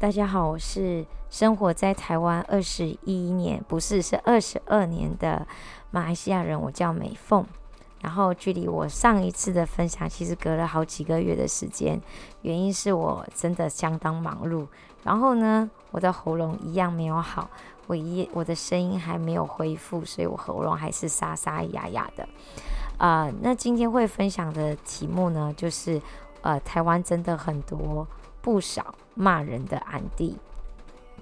大家好，我是生活在台湾二十一年，不是，是二十二年的马来西亚人，我叫美凤。然后距离我上一次的分享，其实隔了好几个月的时间，原因是我真的相当忙碌。然后呢，我的喉咙一样没有好，我一我的声音还没有恢复，所以我喉咙还是沙沙哑哑的。啊、呃，那今天会分享的题目呢，就是呃，台湾真的很多。不少骂人的安迪，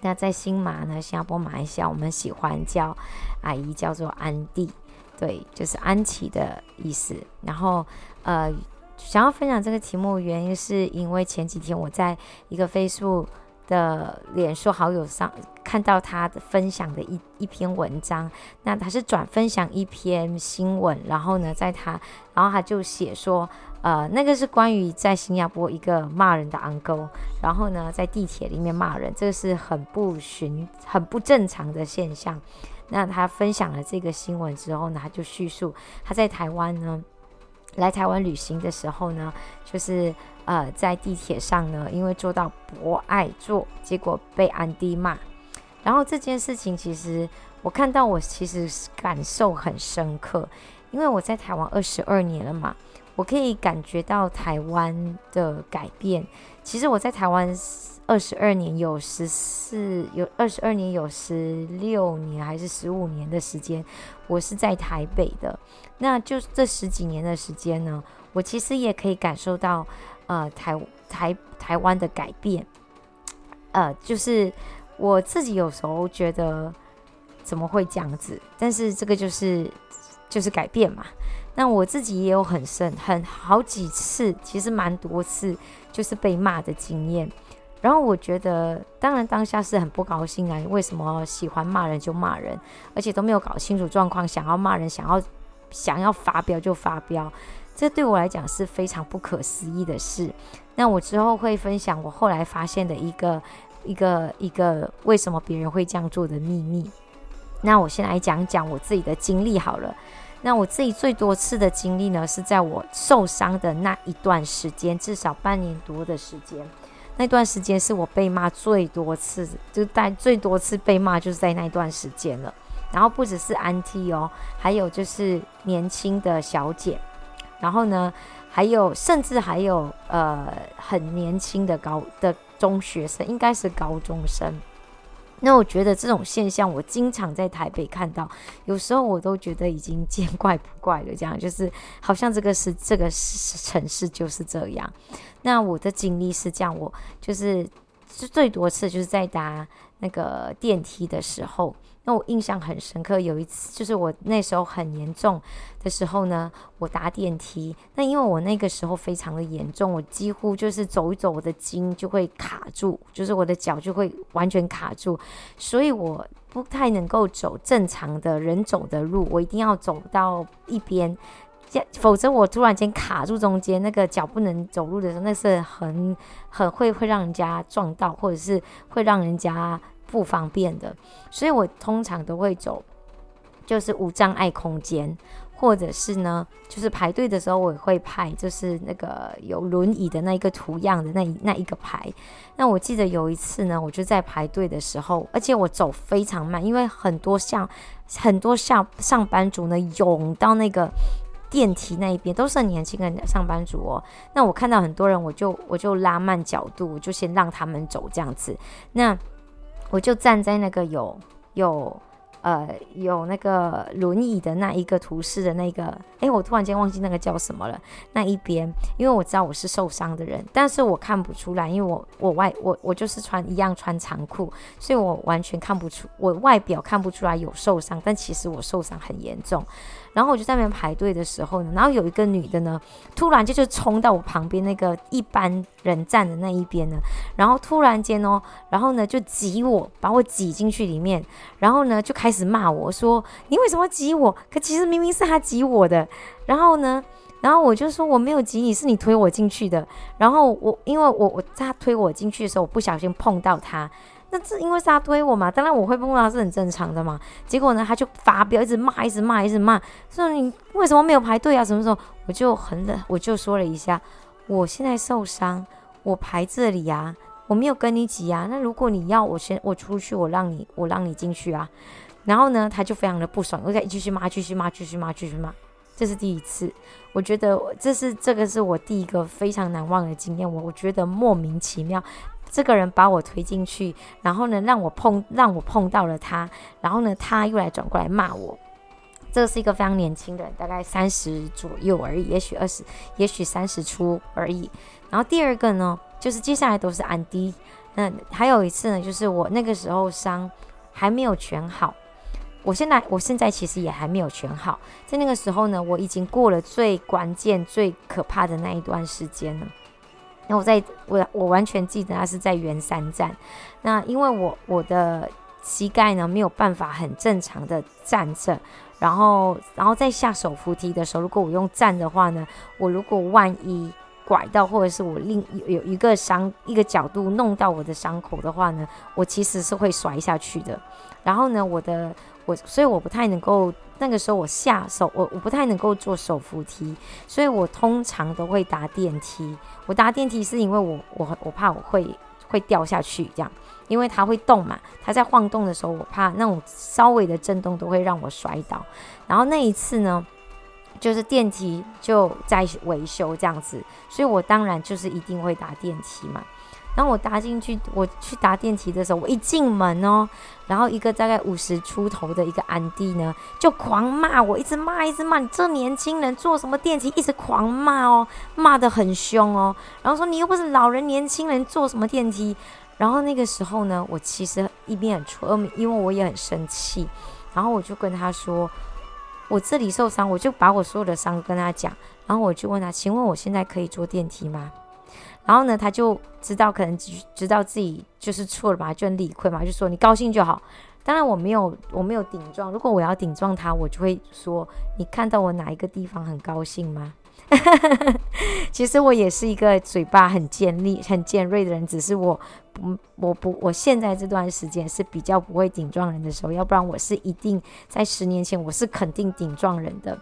那在新马呢，新加坡、马来西亚，我们喜欢叫阿姨叫做安迪，对，就是安琪的意思。然后，呃，想要分享这个题目，原因是因为前几天我在一个飞速的脸书好友上看到他的分享的一一篇文章，那他是转分享一篇新闻，然后呢，在他，然后他就写说。呃，那个是关于在新加坡一个骂人的 uncle，然后呢，在地铁里面骂人，这个是很不寻、很不正常的现象。那他分享了这个新闻之后呢，他就叙述他在台湾呢，来台湾旅行的时候呢，就是呃在地铁上呢，因为坐到不爱坐，结果被安迪骂。然后这件事情其实我看到，我其实感受很深刻，因为我在台湾二十二年了嘛。我可以感觉到台湾的改变。其实我在台湾二十二年，有十四有二十二年，有十六年还是十五年的时间，我是在台北的。那就这十几年的时间呢，我其实也可以感受到，呃，台台台湾的改变。呃，就是我自己有时候觉得怎么会这样子？但是这个就是就是改变嘛。那我自己也有很深很好几次，其实蛮多次，就是被骂的经验。然后我觉得，当然当下是很不高兴啊！为什么喜欢骂人就骂人，而且都没有搞清楚状况，想要骂人，想要想要发飙就发飙，这对我来讲是非常不可思议的事。那我之后会分享我后来发现的一个一个一个为什么别人会这样做的秘密。那我先来讲讲我自己的经历好了。那我自己最多次的经历呢，是在我受伤的那一段时间，至少半年多的时间。那段时间是我被骂最多次，就带最多次被骂就是在那段时间了。然后不只是安 T 哦，还有就是年轻的小姐，然后呢，还有甚至还有呃很年轻的高的中学生，应该是高中生。那我觉得这种现象，我经常在台北看到，有时候我都觉得已经见怪不怪了。这样就是好像这个是这个城市就是这样。那我的经历是这样，我就是最多次就是在搭那个电梯的时候。那我印象很深刻，有一次就是我那时候很严重的时候呢，我搭电梯。那因为我那个时候非常的严重，我几乎就是走一走，我的筋就会卡住，就是我的脚就会完全卡住，所以我不太能够走正常的人走的路，我一定要走到一边，否则我突然间卡住中间，那个脚不能走路的时候，那是很很会会让人家撞到，或者是会让人家。不方便的，所以我通常都会走，就是无障碍空间，或者是呢，就是排队的时候我也会排，就是那个有轮椅的那一个图样的那那一个排。那我记得有一次呢，我就在排队的时候，而且我走非常慢，因为很多像很多像上班族呢涌到那个电梯那一边，都是很年轻的上班族哦。那我看到很多人，我就我就拉慢角度，我就先让他们走这样子。那我就站在那个有有呃有那个轮椅的那一个图示的那个，诶，我突然间忘记那个叫什么了。那一边，因为我知道我是受伤的人，但是我看不出来，因为我我外我我就是穿一样穿长裤，所以我完全看不出，我外表看不出来有受伤，但其实我受伤很严重。然后我就在那边排队的时候呢，然后有一个女的呢，突然就就冲到我旁边那个一般人站的那一边呢，然后突然间哦，然后呢就挤我，把我挤进去里面，然后呢就开始骂我说：“你为什么挤我？可其实明明是他挤我的。”然后呢，然后我就说：“我没有挤你，是你推我进去的。”然后我因为我我在他推我进去的时候，我不小心碰到他。那这因为是他推我嘛，当然我会碰到是很正常的嘛。结果呢，他就发飙，一直骂，一直骂，一直骂，说你为什么没有排队啊？什么时候？我就很冷，我就说了一下，我现在受伤，我排这里呀、啊，我没有跟你挤啊。那如果你要我先我出去，我让你我让你进去啊。然后呢，他就非常的不爽，我再继续骂，继续骂，继续骂，继续骂。这是第一次，我觉得这是这个是我第一个非常难忘的经验。我我觉得莫名其妙，这个人把我推进去，然后呢让我碰让我碰到了他，然后呢他又来转过来骂我。这是一个非常年轻的人，大概三十左右而已，也许二十，也许三十出而已。然后第二个呢，就是接下来都是安迪。那还有一次呢，就是我那个时候伤还没有全好。我现在，我现在其实也还没有全好。在那个时候呢，我已经过了最关键、最可怕的那一段时间了。那我在，我我完全记得，他是在圆山站。那因为我我的膝盖呢没有办法很正常的站着，然后然后在下手扶梯的时候，如果我用站的话呢，我如果万一拐到，或者是我另有有一个伤一个角度弄到我的伤口的话呢，我其实是会摔下去的。然后呢，我的。我所以我不太能够，那个时候我下手，我我不太能够坐手扶梯，所以我通常都会搭电梯。我搭电梯是因为我我我怕我会会掉下去这样，因为它会动嘛，它在晃动的时候，我怕那种稍微的震动都会让我摔倒。然后那一次呢，就是电梯就在维修这样子，所以我当然就是一定会搭电梯嘛。当我搭进去，我去搭电梯的时候，我一进门哦，然后一个大概五十出头的一个安迪呢，就狂骂我，一直骂，一直骂，你这年轻人坐什么电梯，一直狂骂哦，骂得很凶哦，然后说你又不是老人，年轻人坐什么电梯？然后那个时候呢，我其实一边很挫，因为我也很生气，然后我就跟他说，我这里受伤，我就把我所有的伤跟他讲，然后我就问他，请问我现在可以坐电梯吗？然后呢，他就知道可能知道自己就是错了吧，就很理亏嘛，就说你高兴就好。当然我没有我没有顶撞，如果我要顶撞他，我就会说你看到我哪一个地方很高兴吗？其实我也是一个嘴巴很尖利、很尖锐的人，只是我不我不我现在这段时间是比较不会顶撞人的时候，要不然我是一定在十年前我是肯定顶撞人的。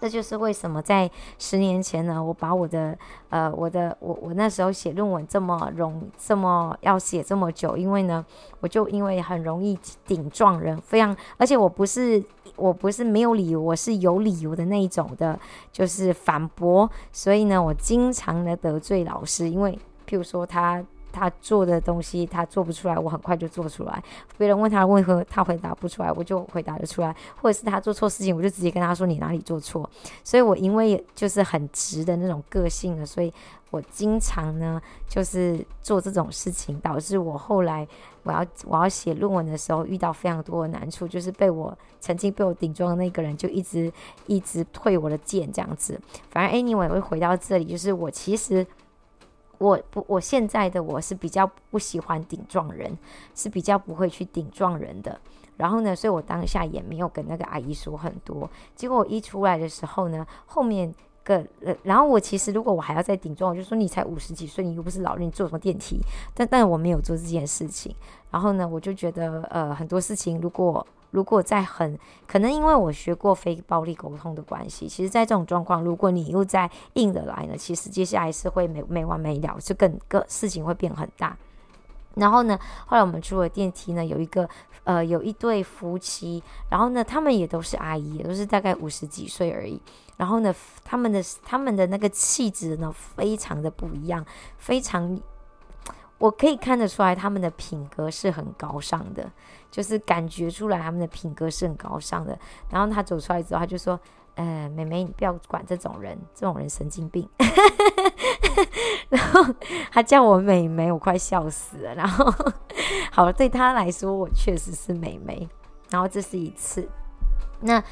这就是为什么在十年前呢，我把我的呃我的我我那时候写论文这么容这么要写这么久，因为呢，我就因为很容易顶撞人，非常而且我不是我不是没有理由，我是有理由的那一种的，就是反驳，所以呢，我经常的得罪老师，因为譬如说他。他做的东西他做不出来，我很快就做出来。别人问他为何他回答不出来，我就回答得出来。或者是他做错事情，我就直接跟他说你哪里做错。所以我因为就是很直的那种个性的，所以我经常呢就是做这种事情，导致我后来我要我要写论文的时候遇到非常多的难处，就是被我曾经被我顶撞的那个人就一直一直退我的剑这样子。反而 anyway 我会回到这里，就是我其实。我不，我现在的我是比较不喜欢顶撞人，是比较不会去顶撞人的。然后呢，所以我当下也没有跟那个阿姨说很多。结果我一出来的时候呢，后面个，然后我其实如果我还要再顶撞，我就说你才五十几岁，你又不是老人，你坐什么电梯？但但我没有做这件事情。然后呢，我就觉得呃，很多事情如果。如果在很可能，因为我学过非暴力沟通的关系，其实，在这种状况，如果你又在硬的来呢，其实接下来是会没没完没了，就更个事情会变很大。然后呢，后来我们出了电梯呢，有一个呃，有一对夫妻，然后呢，他们也都是阿姨，也都是大概五十几岁而已。然后呢，他们的他们的那个气质呢，非常的不一样，非常。我可以看得出来，他们的品格是很高尚的，就是感觉出来他们的品格是很高尚的。然后他走出来之后，他就说：“呃，妹妹，你不要管这种人，这种人神经病。”然后他叫我妹妹，我快笑死了。然后，好，对他来说，我确实是妹妹。然后这是一次，那。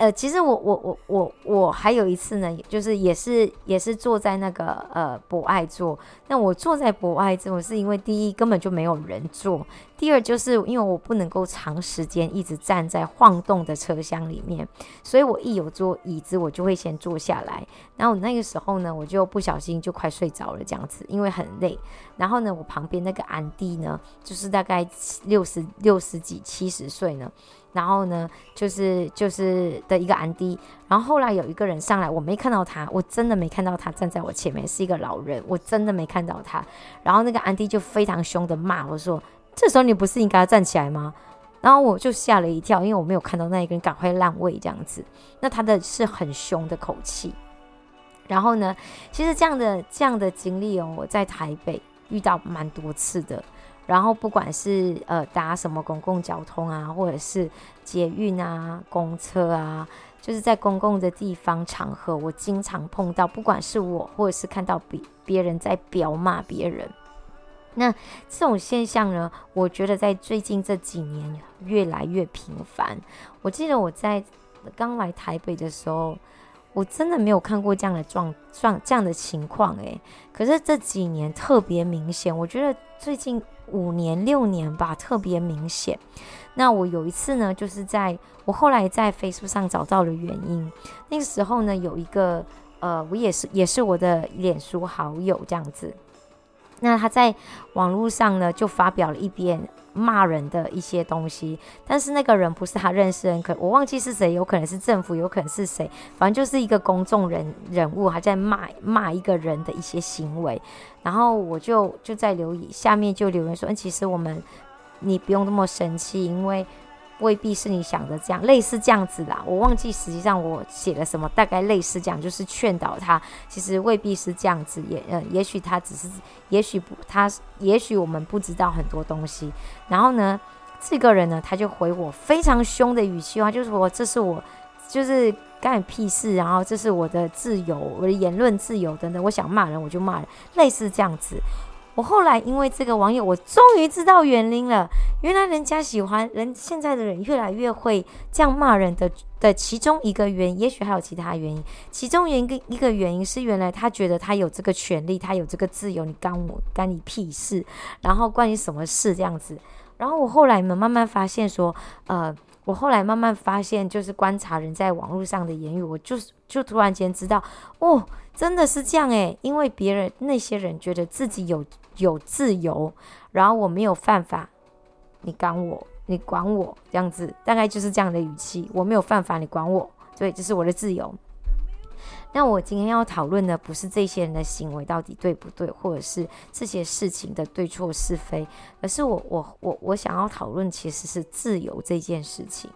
呃，其实我我我我我还有一次呢，就是也是也是坐在那个呃博爱座。那我坐在博爱座，是因为第一根本就没有人坐，第二就是因为我不能够长时间一直站在晃动的车厢里面，所以我一有坐椅子，我就会先坐下来。然后那个时候呢，我就不小心就快睡着了，这样子，因为很累。然后呢，我旁边那个安迪呢，就是大概六十六十几七十岁呢。然后呢，就是就是的一个安迪。然后后来有一个人上来，我没看到他，我真的没看到他站在我前面，是一个老人，我真的没看到他。然后那个安迪就非常凶的骂我说：“这时候你不是应该站起来吗？”然后我就吓了一跳，因为我没有看到那一个人赶快让位这样子。那他的是很凶的口气。然后呢，其实这样的这样的经历哦，我在台北遇到蛮多次的。然后不管是呃搭什么公共交通啊，或者是捷运啊、公车啊，就是在公共的地方场合，我经常碰到，不管是我或者是看到别别人在飙骂别人，那这种现象呢，我觉得在最近这几年越来越频繁。我记得我在刚来台北的时候。我真的没有看过这样的状状这样的情况诶，可是这几年特别明显，我觉得最近五年六年吧特别明显。那我有一次呢，就是在我后来在飞书上找到了原因。那个时候呢，有一个呃，我也是也是我的脸书好友这样子。那他在网络上呢，就发表了一篇骂人的一些东西，但是那个人不是他认识的人，可我忘记是谁，有可能是政府，有可能是谁，反正就是一个公众人人物，还在骂骂一个人的一些行为，然后我就就在留意下面就留言说，嗯，其实我们你不用那么生气，因为。未必是你想的这样，类似这样子啦。我忘记实际上我写了什么，大概类似这样，就是劝导他，其实未必是这样子，也呃，也许他只是，也许不，他也许我们不知道很多东西。然后呢，这个人呢，他就回我非常凶的语气话，就是说这是我，就是干你屁事，然后这是我的自由，我的言论自由等等，我想骂人我就骂人，类似这样子。我后来因为这个网友，我终于知道原因了。原来人家喜欢人，现在的人越来越会这样骂人的的其中一个原因，也许还有其他原因。其中一个一个原因是，原来他觉得他有这个权利，他有这个自由，你干我干你屁事？然后关你什么事这样子？然后我后来呢，慢慢发现说，呃，我后来慢慢发现，就是观察人在网络上的言语，我就是就突然间知道，哦，真的是这样诶，因为别人那些人觉得自己有。有自由，然后我没有犯法，你管我，你管我，这样子大概就是这样的语气。我没有犯法，你管我，对，这是我的自由。那我今天要讨论的不是这些人的行为到底对不对，或者是这些事情的对错是非，而是我我我我想要讨论其实是自由这件事情。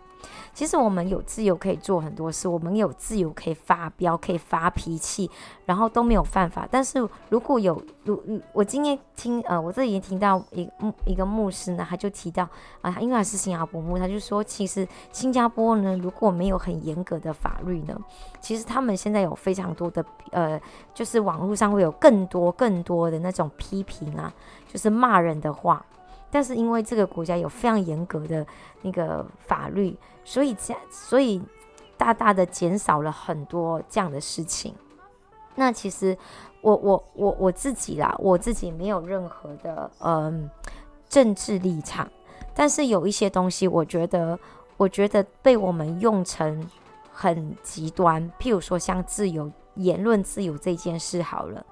其实我们有自由可以做很多事，我们有自由可以发飙，可以发脾气，然后都没有犯法。但是如果有，如我今天听呃，我这里听到一一个牧师呢，他就提到啊，因为他是新加坡牧，他就说，其实新加坡呢，如果没有很严格的法律呢，其实他们现在有非常多的呃，就是网络上会有更多更多的那种批评啊，就是骂人的话。但是因为这个国家有非常严格的那个法律，所以这所以大大的减少了很多这样的事情。那其实我我我我自己啦，我自己没有任何的嗯政治立场，但是有一些东西，我觉得我觉得被我们用成很极端，譬如说像自由言论自由这件事好了。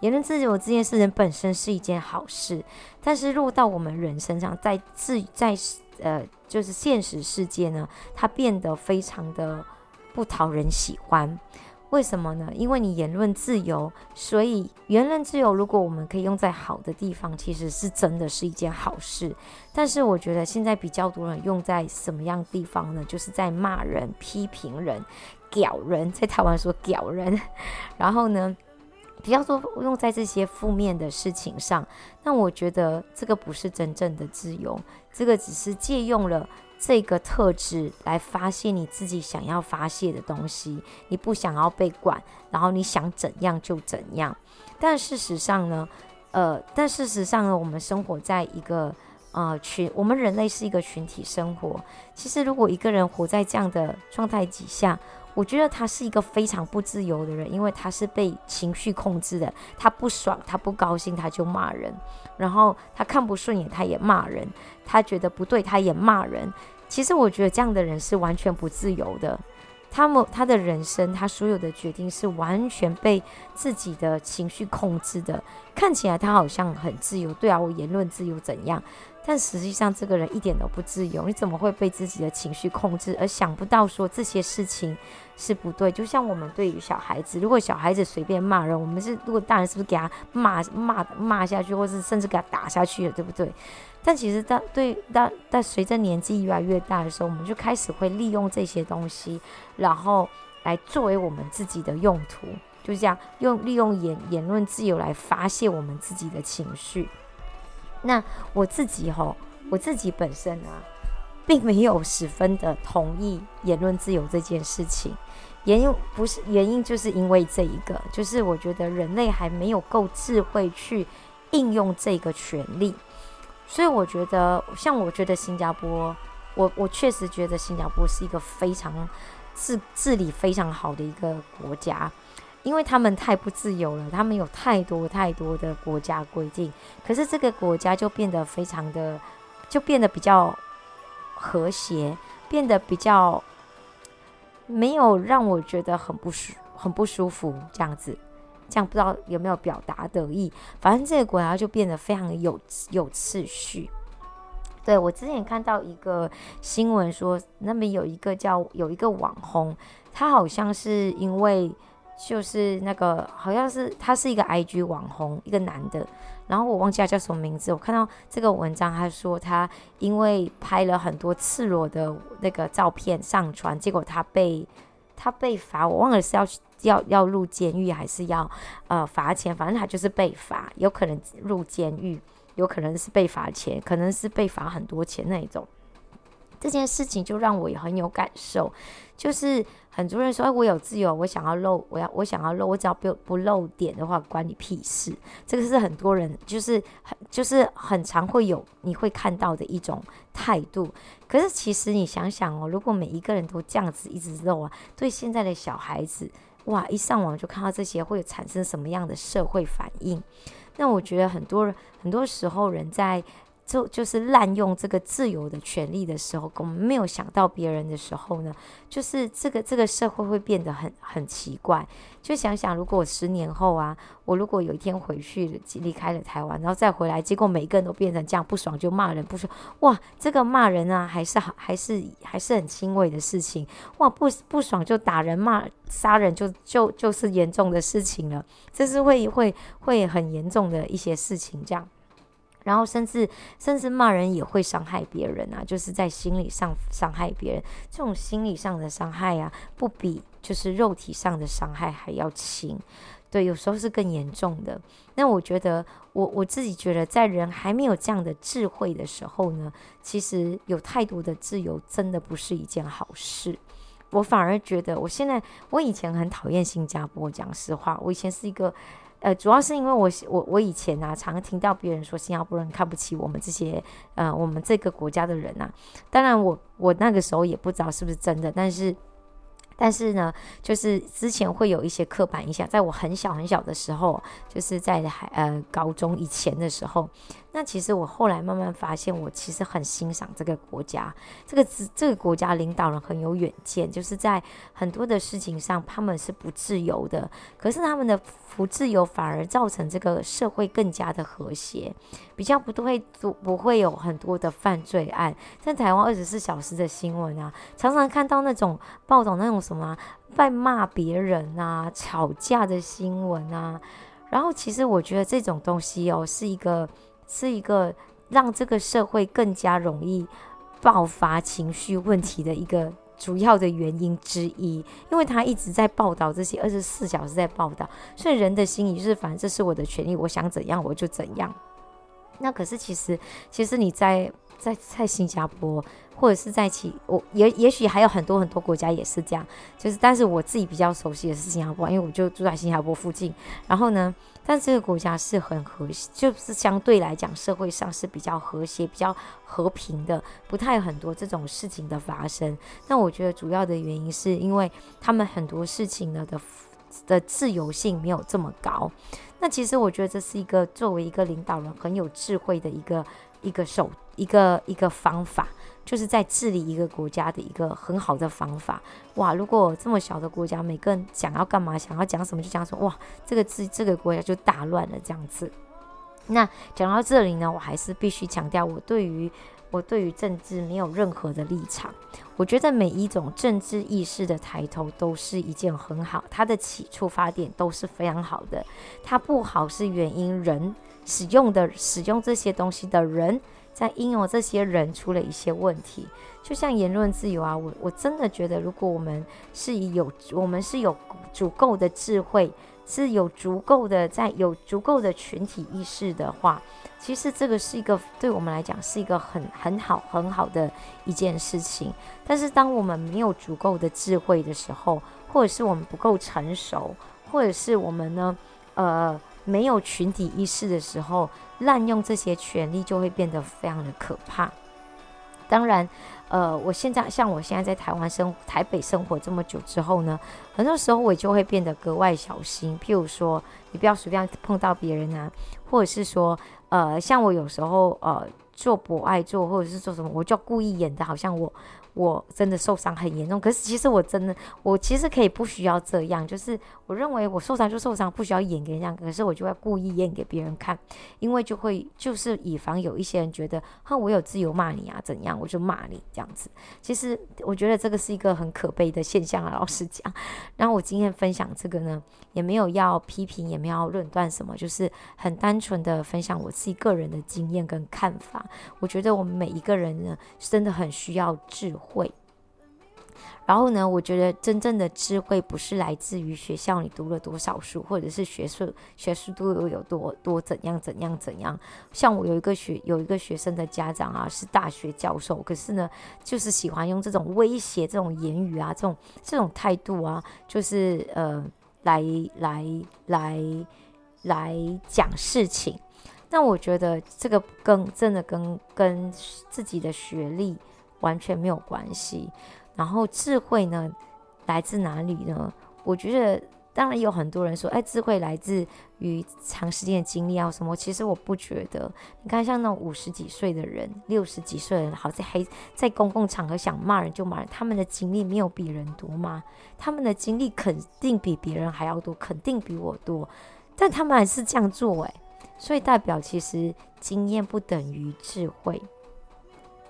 言论自由这件事情本身是一件好事，但是落到我们人身上，在自在呃，就是现实世界呢，它变得非常的不讨人喜欢。为什么呢？因为你言论自由，所以言论自由如果我们可以用在好的地方，其实是真的是一件好事。但是我觉得现在比较多人用在什么样地方呢？就是在骂人、批评人、屌人，在台湾说屌人，然后呢，比较多用在这些负面的事情上，那我觉得这个不是真正的自由，这个只是借用了这个特质来发泄你自己想要发泄的东西，你不想要被管，然后你想怎样就怎样。但事实上呢，呃，但事实上呢，我们生活在一个呃群，我们人类是一个群体生活。其实如果一个人活在这样的状态底下，我觉得他是一个非常不自由的人，因为他是被情绪控制的。他不爽，他不高兴，他就骂人；然后他看不顺眼，他也骂人；他觉得不对，他也骂人。其实我觉得这样的人是完全不自由的。他们他的人生，他所有的决定是完全被自己的情绪控制的。看起来他好像很自由，对啊，我言论自由怎样？但实际上这个人一点都不自由。你怎么会被自己的情绪控制，而想不到说这些事情是不对？就像我们对于小孩子，如果小孩子随便骂人，我们是如果大人是不是给他骂骂骂下去，或是甚至给他打下去了，对不对？但其实，当对当但随着年纪越来越大的时候，我们就开始会利用这些东西，然后来作为我们自己的用途，就这样用利用言言论自由来发泄我们自己的情绪。那我自己吼，我自己本身啊，并没有十分的同意言论自由这件事情，原因不是原因，就是因为这一个，就是我觉得人类还没有够智慧去应用这个权利。所以我觉得，像我觉得新加坡，我我确实觉得新加坡是一个非常治治理非常好的一个国家，因为他们太不自由了，他们有太多太多的国家规定，可是这个国家就变得非常的，就变得比较和谐，变得比较没有让我觉得很不舒很不舒服这样子。这样不知道有没有表达得意，反正这个国家就变得非常有有秩序。对，我之前看到一个新闻说，那边有一个叫有一个网红，他好像是因为就是那个好像是他是一个 IG 网红，一个男的，然后我忘记他叫什么名字。我看到这个文章，他说他因为拍了很多赤裸的那个照片上传，结果他被他被罚，我忘了是要。要要入监狱还是要呃罚钱？反正他就是被罚，有可能入监狱，有可能是被罚钱，可能是被罚很多钱那一种。这件事情就让我也很有感受，就是很多人说，哎，我有自由，我想要露，我要我想要露，我只要不不露点的话，关你屁事。这个是很多人就是很就是很常会有你会看到的一种态度。可是其实你想想哦，如果每一个人都这样子一直露啊，对现在的小孩子。哇！一上网就看到这些，会产生什么样的社会反应？那我觉得很多人很多时候人在就就是滥用这个自由的权利的时候，我们没有想到别人的时候呢，就是这个这个社会会变得很很奇怪。就想想，如果我十年后啊，我如果有一天回去离开了台湾，然后再回来，结果每一个人都变成这样，不爽就骂人，不爽哇，这个骂人啊，还是好，还是还是很轻微的事情哇，不不爽就打人骂杀人就就就是严重的事情了，这是会会会很严重的一些事情这样。然后甚至甚至骂人也会伤害别人啊，就是在心理上伤害别人。这种心理上的伤害啊，不比就是肉体上的伤害还要轻，对，有时候是更严重的。那我觉得，我我自己觉得，在人还没有这样的智慧的时候呢，其实有太多的自由真的不是一件好事。我反而觉得，我现在我以前很讨厌新加坡，讲实话，我以前是一个。呃，主要是因为我我我以前啊，常听到别人说新加坡人看不起我们这些呃我们这个国家的人、啊。当然我我那个时候也不知道是不是真的，但是但是呢，就是之前会有一些刻板印象，在我很小很小的时候，就是在还呃高中以前的时候。那其实我后来慢慢发现，我其实很欣赏这个国家，这个这个国家领导人很有远见，就是在很多的事情上他们是不自由的，可是他们的不自由反而造成这个社会更加的和谐，比较不会不不会有很多的犯罪案。在台湾二十四小时的新闻啊，常常看到那种报道那种什么在骂别人啊、吵架的新闻啊，然后其实我觉得这种东西哦是一个。是一个让这个社会更加容易爆发情绪问题的一个主要的原因之一，因为他一直在报道这些，二十四小时在报道，所以人的心里是，反正这是我的权利，我想怎样我就怎样。那可是其实，其实你在在在新加坡，或者是在其我也也许还有很多很多国家也是这样，就是但是我自己比较熟悉的是新加坡，因为我就住在新加坡附近。然后呢，但这个国家是很和谐，就是相对来讲社会上是比较和谐、比较和平的，不太很多这种事情的发生。但我觉得主要的原因是因为他们很多事情呢的的自由性没有这么高。那其实我觉得这是一个作为一个领导人很有智慧的一个一个手一个一个方法，就是在治理一个国家的一个很好的方法。哇，如果这么小的国家，每个人想要干嘛，想要讲什么就讲什么，哇，这个这这个国家就大乱了这样子。那讲到这里呢，我还是必须强调，我对于。我对于政治没有任何的立场。我觉得每一种政治意识的抬头都是一件很好，它的起出发点都是非常好的。它不好是原因，人使用的使用这些东西的人，在应用这些人出了一些问题。就像言论自由啊，我我真的觉得，如果我们是有我们是有足够的智慧。是有足够的，在有足够的群体意识的话，其实这个是一个对我们来讲是一个很很好很好的一件事情。但是当我们没有足够的智慧的时候，或者是我们不够成熟，或者是我们呢，呃，没有群体意识的时候，滥用这些权利就会变得非常的可怕。当然。呃，我现在像我现在在台湾生台北生活这么久之后呢，很多时候我就会变得格外小心。譬如说，你不要随便碰到别人啊，或者是说，呃，像我有时候呃做博爱做，或者是做什么，我就故意演的好像我。我真的受伤很严重，可是其实我真的，我其实可以不需要这样，就是我认为我受伤就受伤，不需要演给人家，可是我就会故意演给别人看，因为就会就是以防有一些人觉得，哼，我有自由骂你啊，怎样，我就骂你这样子。其实我觉得这个是一个很可悲的现象啊，老实讲。然后我今天分享这个呢，也没有要批评，也没有要论断什么，就是很单纯的分享我自己个人的经验跟看法。我觉得我们每一个人呢，真的很需要智慧。会，然后呢，我觉得真正的智慧不是来自于学校你读了多少书，或者是学术学术都有有多多怎样怎样怎样。像我有一个学有一个学生的家长啊，是大学教授，可是呢，就是喜欢用这种威胁、这种言语啊、这种这种态度啊，就是呃，来来来来讲事情。那我觉得这个跟真的跟跟自己的学历。完全没有关系。然后智慧呢，来自哪里呢？我觉得当然有很多人说，哎，智慧来自于长时间的经历啊什么。其实我不觉得。你看，像那种五十几岁的人、六十几岁的人，好在还在公共场合想骂人就骂人，他们的经历没有比人多吗？他们的经历肯定比别人还要多，肯定比我多。但他们还是这样做，哎，所以代表其实经验不等于智慧。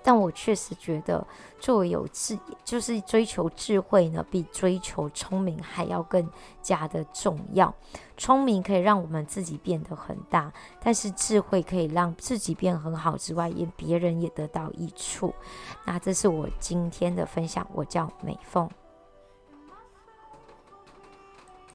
但我确实觉得，作为有智，就是追求智慧呢，比追求聪明还要更加的重要。聪明可以让我们自己变得很大，但是智慧可以让自己变很好之外，也别人也得到益处。那这是我今天的分享，我叫美凤。